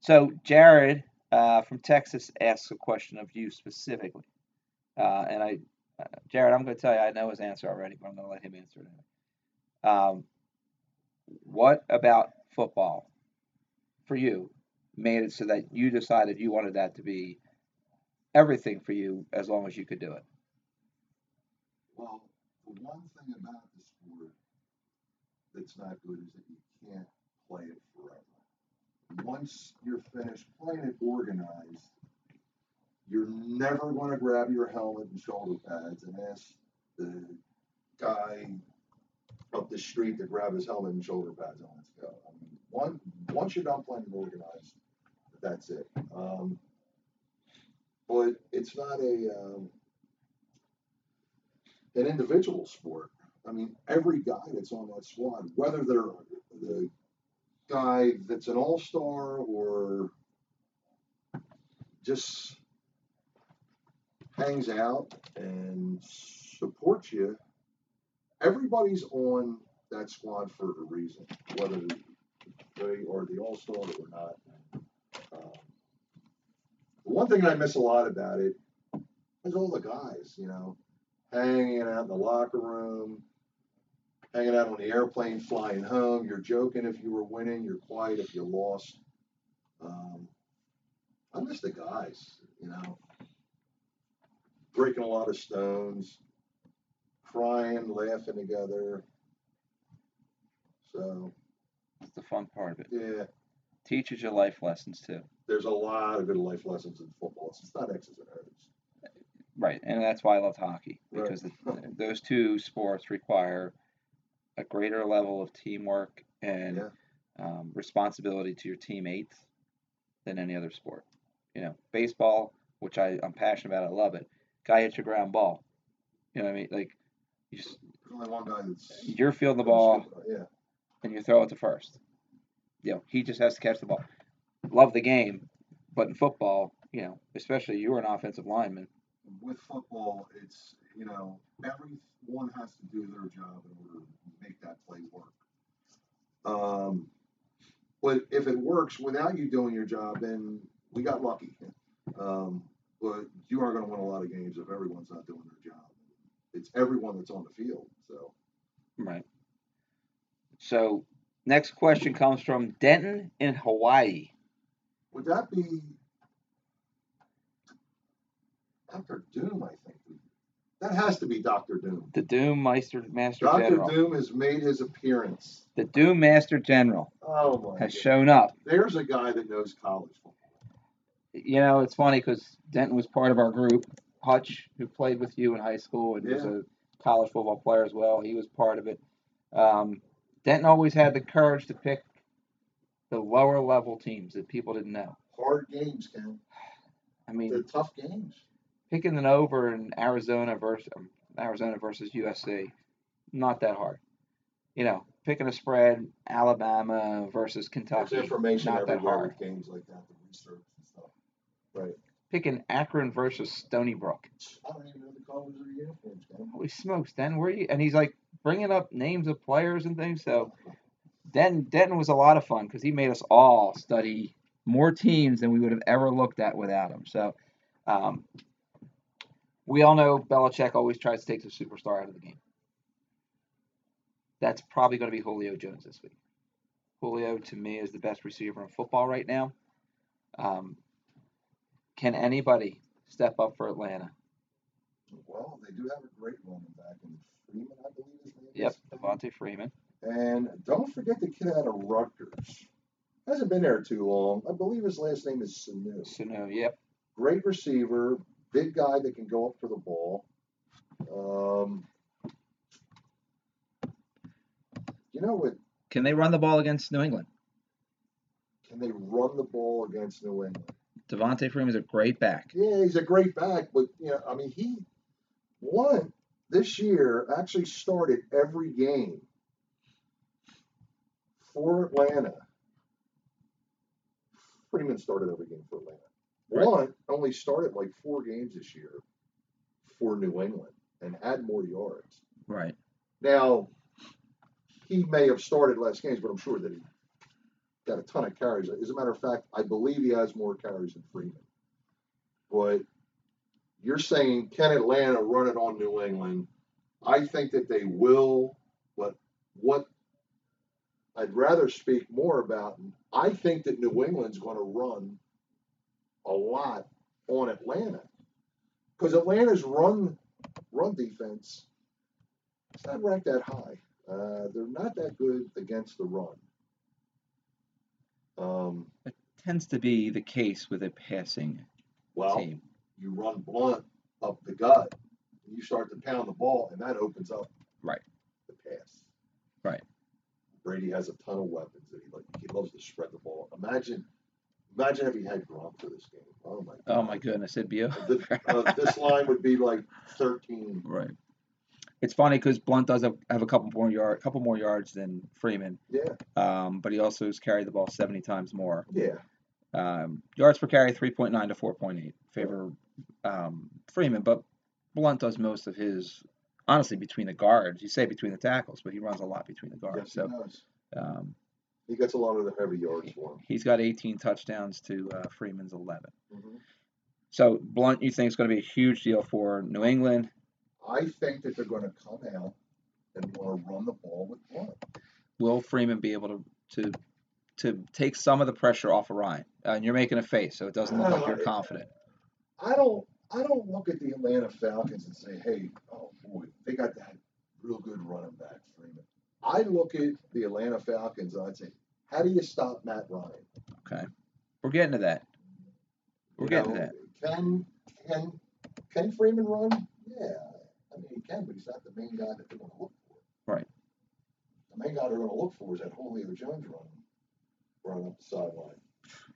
so Jared uh, from Texas asks a question of you specifically, uh, and I, Jared, I'm going to tell you I know his answer already, but I'm going to let him answer it. Um, what about football for you made it so that you decided you wanted that to be everything for you as long as you could do it? Well, the one thing about the sport that's not good is that you can't play it forever. Once you're finished playing it organized, you're never going to grab your helmet and shoulder pads and ask the guy up the street to grab his helmet and shoulder pads and let's go. I mean, one, once you're done playing organized, that's it. Um, but it's not a um, an individual sport. I mean, every guy that's on that squad, whether they're the guy that's an all star or just hangs out and supports you, everybody's on that squad for a reason, whether they are the all star or not. Um, the one thing I miss a lot about it is all the guys, you know hanging out in the locker room, hanging out on the airplane, flying home. You're joking if you were winning, you're quiet if you lost. Um, I miss the guys, you know, breaking a lot of stones, crying, laughing together. So, That's the fun part of it. yeah, Teaches you life lessons too. there's a lot of good life lessons in football. It's not X's and O's. Right, and that's why I love hockey Right. because the, those two sports require a greater level of teamwork and Yeah. um, responsibility to your teammates than any other sport. You know, baseball, which I, I'm passionate about, I love it. Guy hits your ground ball. You know what I mean? Like, you just, only one guy that's you're fielding the ball Yeah. and you throw it to first. You know, he just has to catch the ball. Love the game, but in football, you know, especially you're an offensive lineman. with football, it's you know everyone has to do their job in order to make that play work. Um, but if it works without you doing your job, then we got lucky. Um, but you aren't going to win a lot of games if everyone's not doing their job. It's everyone that's on the field. So Right. So next question comes from Denton in Hawaii. Would that be Doctor Doom? I think that has to be Doctor Doom. The Doom Meister Master Doctor General. Doctor Doom has made his appearance. The Doom Master General Oh my! has goodness. shown up. There's a guy that knows college football. You know, it's funny because Denton was part of our group. Hutch, who played with you in high school and was a college football player as well, he was part of it. Um, Denton always had the courage to pick the lower level teams that people didn't know. Hard games, Ken. I mean, They're tough games. picking an over in Arizona versus um, Arizona versus USC, not that hard. You know, picking a spread, Alabama versus There's Kentucky, information not that hard. games like that, the research. Right. Picking Akron versus Stony Brook. I don't even know the colors of the uniforms, Ken. Holy smokes, Den, where are you? And he's like bringing up names of players and things. So Den Denton was a lot of fun because he made us all study more teams than we would have ever looked at without him. So um, we all know Belichick always tries to take the superstar out of the game. That's probably going to be Julio Jones this week. Julio, to me, is the best receiver in football right now. Um, can anybody step up for Atlanta? Well, they do have a great running back in Freeman, I believe his name Yep, is. Devonta Freeman. And don't forget the kid out of Rutgers. Hasn't been there too long. I believe his last name is Sanu. Sanu, yep. Great receiver, big guy that can go up for the ball. Um, you know what? Can they run the ball against New England? Can they run the ball against New England? Devonta is a great back. Yeah, he's a great back, but you know, I mean, he won this year. Actually, started every game for Atlanta. Freeman started every game for Atlanta. Right. One only started like four games this year for New England and had more yards. Right. Now, he may have started less games, but I'm sure that he got a ton of carries. As a matter of fact, I believe he has more carries than Freeman. But you're saying can Atlanta run it on New England? I think that they will, but what I'd rather speak more about, I think that New England's going to run a lot on Atlanta because Atlanta's run run defense it's not ranked that high. Uh, they're not that good against the run. Um, Tends to be the case with a passing well, team. you run Blount up the gut, and you start to pound the ball, and that opens up Right. the pass. Right. Brady has a ton of weapons that he like. He loves to spread the ball. Imagine, imagine if he had Gronk for this game. Oh my. Oh my goodness, it'd be a This, uh, this line would be like thirteen. right. It's funny because Blount does have, have a couple more yard, couple more yards than Freeman, Yeah, um, but he also has carried the ball 70 times more. yeah. Um, yards per carry 3.9 to 4.8 favor um, Freeman, but Blount does most of his honestly between the guards. You say between the tackles, but he runs a lot between the guards. Yes, so he does. um, He gets a lot of the heavy yards for him. he's got 18 touchdowns to uh, Freeman's 11. Mhm. So Blount, you think is going to be a huge deal for New England? I think that they're going to come out and want to run the ball with Blount. Will Freeman be able to to to take some of the pressure off of Ryan? Uh, and you're making a face, so it doesn't look like you're Uh, confident. I don't I don't look at the Atlanta Falcons and say, hey, oh boy, they got that real good running back Freeman. I look at the Atlanta Falcons and I'd say, how do you stop Matt Ryan? Okay, we're getting to that. We're You getting know, to that. Can can can Freeman run? Yeah, he can, but he's not the main guy that they're going to look for. Right. The main guy they're going to look for is that Julio Jones running, running up the sideline.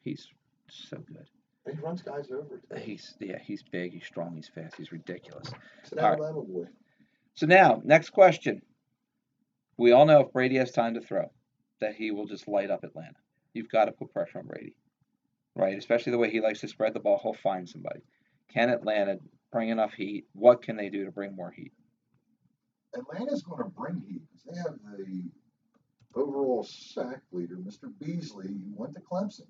He's so good. And he runs guys over. He's yeah, he's big, he's strong, he's fast, he's ridiculous. He's an all right. Alabama boy. So now, next question. We all know if Brady has time to throw, that he will just light up Atlanta. You've got to put pressure on Brady, right? Especially the way he likes to spread the ball. He'll find somebody. Can Atlanta bring enough heat? What can they do to bring more heat? Atlanta's going to bring heat because they have the overall sack leader, Mr. Beasley, who went to Clemson.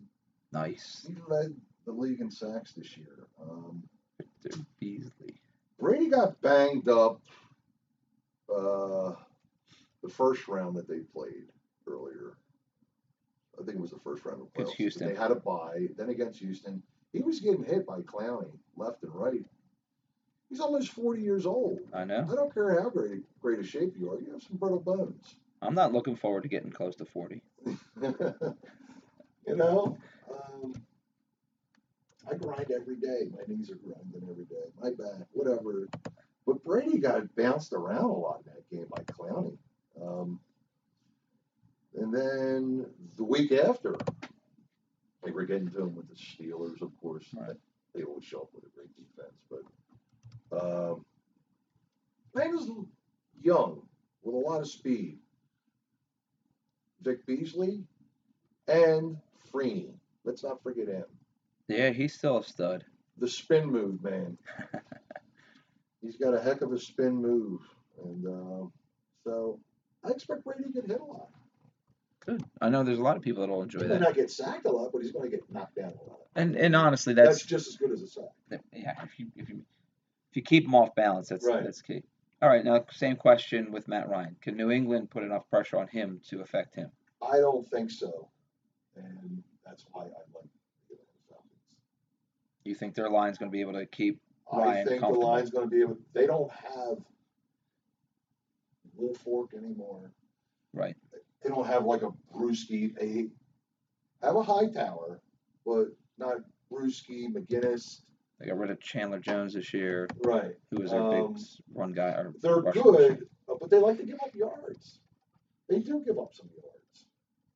Nice, He led the league in sacks this year. Um, Victor Beasley. Brady got banged up uh, the first round that they played. earlier. I think it was the first round of the Against playoffs. Houston. They had a bye. Then against Houston, he was getting hit by Clowney left and right. He's almost 40 years old. I know. I don't care how great great a shape you are. You have some brittle bones. I'm not looking forward to getting close to 40. you know, um, I grind every day. My knees are grinding every day. My back, whatever. But Brady got bounced around a lot in that game by Clowney. Um, and then the week after, they were getting to him with the Steelers, of course. Right. They always show up with a great defense. But um, man was young with a lot of speed. Vic Beasley and Freeney. Let's not forget him. Yeah, he's still a stud. The spin move, man. He's got a heck of a spin move. And uh, so I expect Brady to get hit a lot. Good. I know there's a lot of people that'll enjoy that. not get sacked a lot, but he's going to get knocked down a lot. And and honestly, That's, that's just as good as a sack. yeah. If you if you if you keep them off balance, that's Right. that's key. All right, now same question with Matt Ryan. Can New England put enough pressure on him to affect him? I don't think so. And that's why I like the Falcons. You think their line's going to be able to keep? Ryan I think the line's going to be able. They don't have Wilfork anymore. Right. They don't have like a Bruschi. They have a Hightower, but not Bruschi, McGinest. They got rid of Chandler Jones this year, Right. who was their Um, big run guy. Or They're good, uh, but they like to give up yards. They do give up some yards.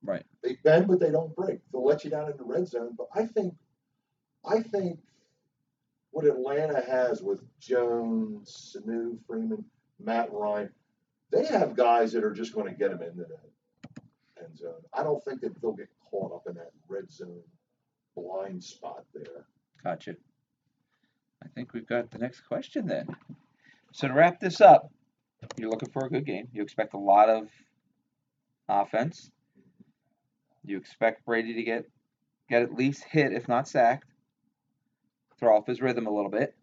Right. They bend, but they don't break. They'll let you down in the red zone. But I think, I think what Atlanta has with Jones, Sanu, Freeman, Matt Ryan, they have guys that are just going to get them into that end zone. I don't think that they'll get caught up in that red zone blind spot there. Gotcha. I think we've got the next question then. So to wrap this up, you're looking for a good game. You expect a lot of offense. You expect Brady to get get at least hit, if not sacked. Throw off his rhythm a little bit.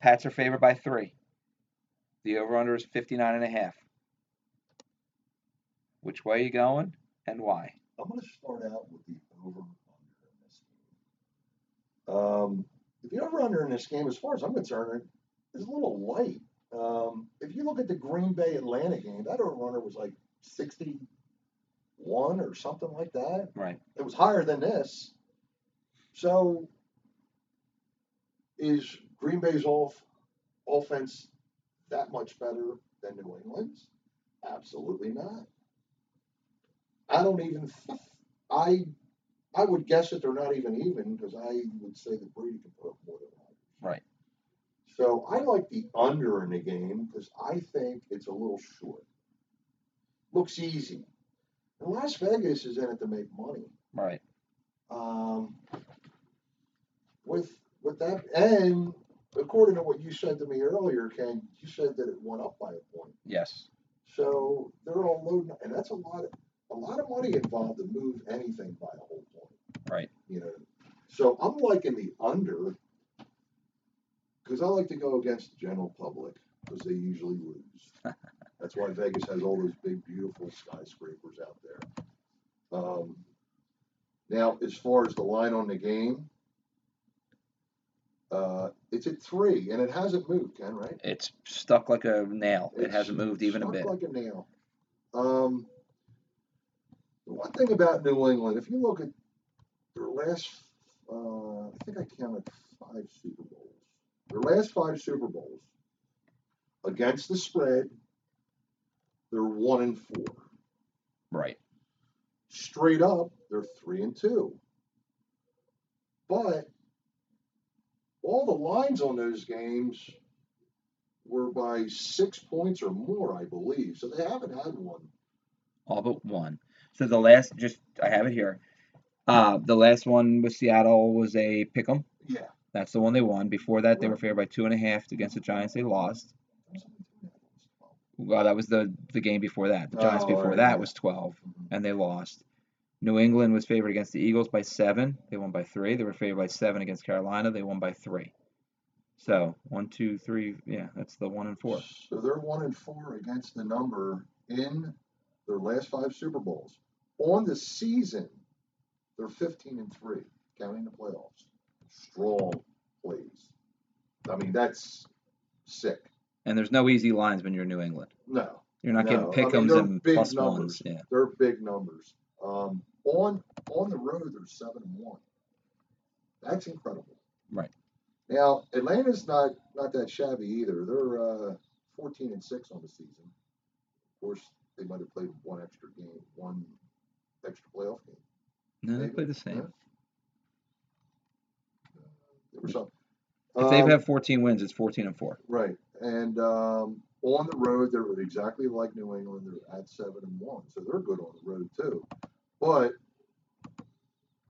Pats are favored by three. The over under is 59 and a half. Which way are you going and why? I'm going to start out with the over under in this game. Um, the over under in this game, as far as I'm concerned, is a little light. Um, if you look at the Green Bay Atlanta game, that over under was like 61 or something like that. Right. It was higher than this. So, is Green Bay's off offense that much better than New England's? Absolutely not. I don't even. I I would guess that they're not even even because I would say that Brady can put up more than Rodgers. Right. So I like the under in the game because I think it's a little short. Looks easy. And Las Vegas is in it to make money. Right. Um, with with that, and according to what you said to me earlier, Ken, you said that it went up by a point. Yes. So they're all loading, and that's a lot of a lot of money involved to move anything by a whole point. Right. You know, so I'm liking the under because I like to go against the general public because they usually lose. that's why Vegas has all those big, beautiful skyscrapers out there. Um, now, as far as the line on the game, uh, it's at three, and it hasn't moved, Ken, right? It's stuck like a nail. It hasn't moved even a stuck bit. Like a nail. Um, the one thing about New England, if you look at their last, uh, I think I counted five Super Bowls. Their last five Super Bowls against the spread, they're one and four. Right. Straight up, they're three and two. But all the lines on those games were by six points or more, I believe. So they haven't had one. All but one. So the last, just I have it here. Uh, the last one with Seattle was a pick 'em. Yeah. That's the one they won. Before that, they were favored by two and a half against the Giants. They lost. Well, that was the the game before that. The Giants Oh, before right, that yeah. was 12, and they lost. New England was favored against the Eagles by seven. They won by three. They were favored by seven against Carolina. They won by three. So one, two, three. Yeah, that's the one and four. So they're one and four against the number in their last five Super Bowls. On the season, they're 15 and three, counting the playoffs. Strong plays. I mean, that's sick. And there's no easy lines when you're New England. No, You're not No, getting I mean, they're and big plus numbers. ones. Yeah. they're big numbers. Um, on on the road, they're seven and one. That's incredible. Right. Now Atlanta's not not that shabby either. They're uh, 14 and six on the season. Of course, they might have played one extra game, one extra playoff game. No, they play the same. yeah. There was some. If they've had 14 wins, it's 14 and four. Right, and um, on the road they're exactly like New England. They're at seven and one, so they're good on the road too. But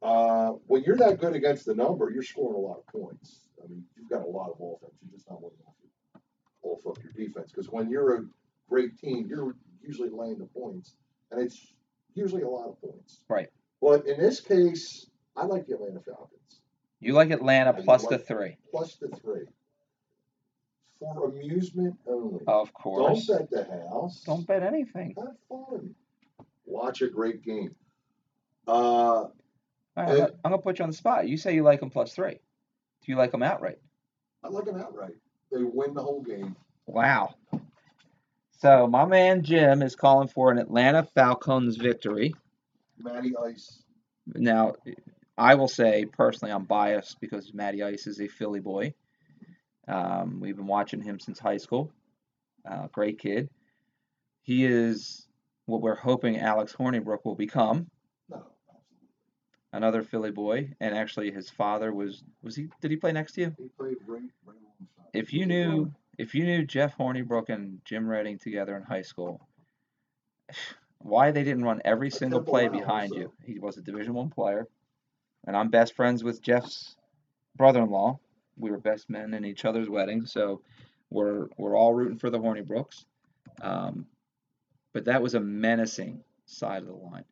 uh, when you're that good against the number, you're scoring a lot of points. I mean, you've got a lot of offense. You're just not winning off your, off of your defense. Because when you're a great team, you're usually laying the points, and it's usually a lot of points. Right. But in this case, I like the Atlanta Falcons You like Atlanta plus like- the three, plus the three for amusement only. of course. Don't bet the house. Don't bet anything. Have fun. Watch a great game. Uh, right, I'm, gonna, I'm gonna put you on the spot. You say you like them plus three. Do you like them outright? I like them outright. They win the whole game. Wow. So my man Jim is calling for an Atlanta Falcons victory. Matty Ice. Now, I will say personally, I'm biased because Matty Ice is a Philly boy. Um, we've been watching him since high school. Uh, great kid. He is what we're hoping Alex Hornibrook will become, No, another Philly boy. And actually, his father was was he? Did he play next to you? He played right, right. If you knew. If you knew Jeff Hornibrook and Jim Redding together in high school, why they didn't run every single play behind you? He was a Division One player, and I'm best friends with Jeff's brother-in-law. We were best men in each other's weddings, so we're we're all rooting for the Hornibrooks. Um, but that was a menacing side of the line.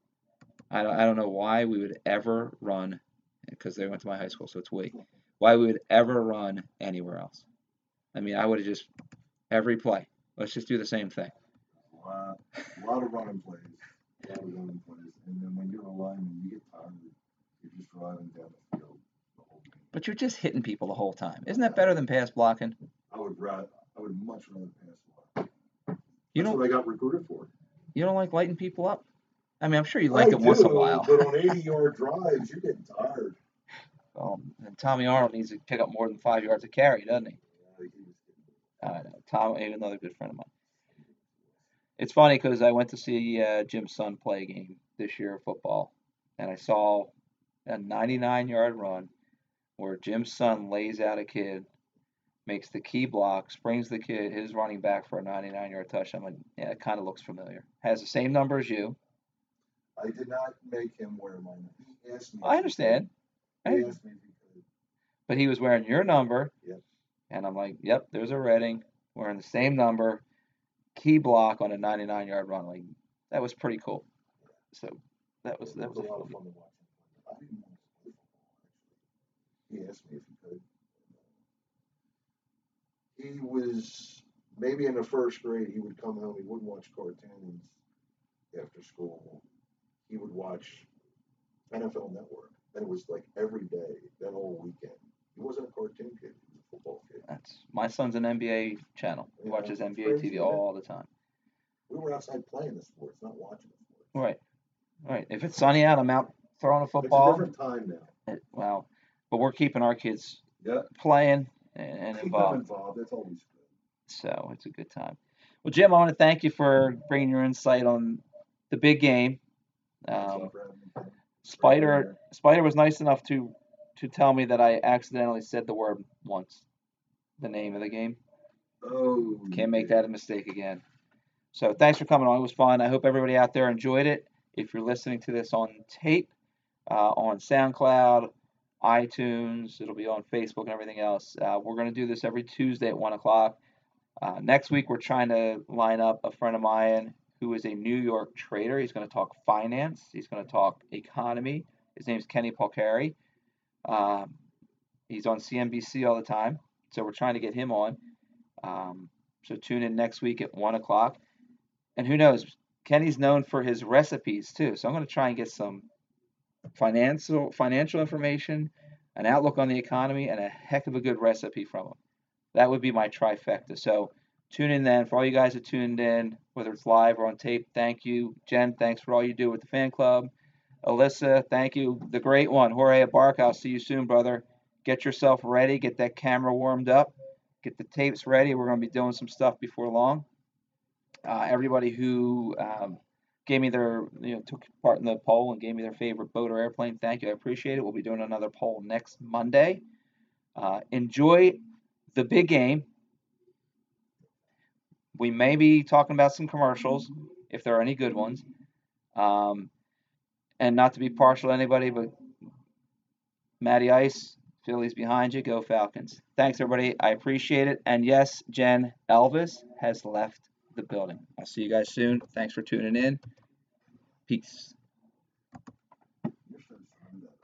I don't, I don't know why we would ever run, because they went to my high school, so it's we. Why we would ever run anywhere else? I mean, I would have just every play. Let's just do the same thing. A lot, a lot of running plays. A lot of running plays. And then when you're a lineman, you get tired. You're just driving down the field the whole game. But you're just hitting people the whole time. Isn't that better than pass blocking? I would rather, I would much rather pass block. You That's don't what I got recruited for. you don't like lighting people up? I mean, I'm sure you like I it once in a while. But on 80 yard drives, you're getting tired. Um, and Tommy Arnold needs to pick up more than five yards of carry, doesn't he? Know. Tom, another good friend of mine. It's funny because I went to see uh, Jim's son play a game this year of football, and I saw a 99 yard run where Jim's son lays out a kid, makes the key block, springs the kid, his running back for a 99 yard touchdown. Like, yeah, it kind of looks familiar. Has the same number as you. I did not make him wear my number. He asked me. I understand. He asked me if he could. but he was wearing your number. Yep. And I'm like, yep, there's a Redding wearing the same number, key block on a 99 yard run. Like, that was pretty cool. So that was that was a a lot of fun to watch. I didn't want to play football. He asked me if he could. He was maybe in the first grade. He would come home. He wouldn't watch cartoons after school. He would watch NFL Network, and it was like every day, that whole weekend. He wasn't a cartoon kid. He was a football. That's my son's an NBA channel. He Yeah, watches NBA TV all the time. We were outside playing the sports, not watching the sports. Right, right. If it's sunny out, I'm out throwing a football. It's a different time now. It- well, but we're keeping our kids Yeah. playing and, and involved. involved. That's always good. So it's a good time. Well, Jim, I want to thank you for bringing your insight on the big game. Um, a lot for having me, Ken. Spider Spider was nice enough to to tell me that I accidentally said the word once. The name of the game. Oh, Can't make that a mistake again. So thanks for coming on. It was fun. I hope everybody out there enjoyed it. If you're listening to this on tape, uh, on SoundCloud, iTunes, it'll be on Facebook and everything else. Uh, we're going to do this every Tuesday at 1 o'clock. Uh, next week, we're trying to line up a friend of mine who is a New York trader. He's going to talk finance, he's going to talk economy. His name's Kenny Polcari. Um, he's on CNBC all the time. So we're trying to get him on. Um, so tune in next week at one o'clock. And who knows? Kenny's known for his recipes too, so I'm going to try and get some financial financial information, an outlook on the economy, and a heck of a good recipe from him. That would be my trifecta. So tune in then. For all you guys that tuned in, whether it's live or on tape, thank you. Jen, thanks for all you do with the fan club. Alyssa, thank you. The great one, Jorge Abarca. I'll see you soon, brother. Get yourself ready. Get that camera warmed up. Get the tapes ready. We're going to be doing some stuff before long. Uh, everybody who um, gave me their, you know, took part in the poll and gave me their favorite boat or airplane, thank you. I appreciate it. We'll be doing another poll next Monday. Uh, enjoy the big game. We may be talking about some commercials if there are any good ones. Um, and not to be partial to anybody, but Matty Ice, Phillies behind you. Go Falcons. Thanks, everybody. I appreciate it. And yes, Jen, Elvis has left the building. I'll see you guys soon. Thanks for tuning in. Peace.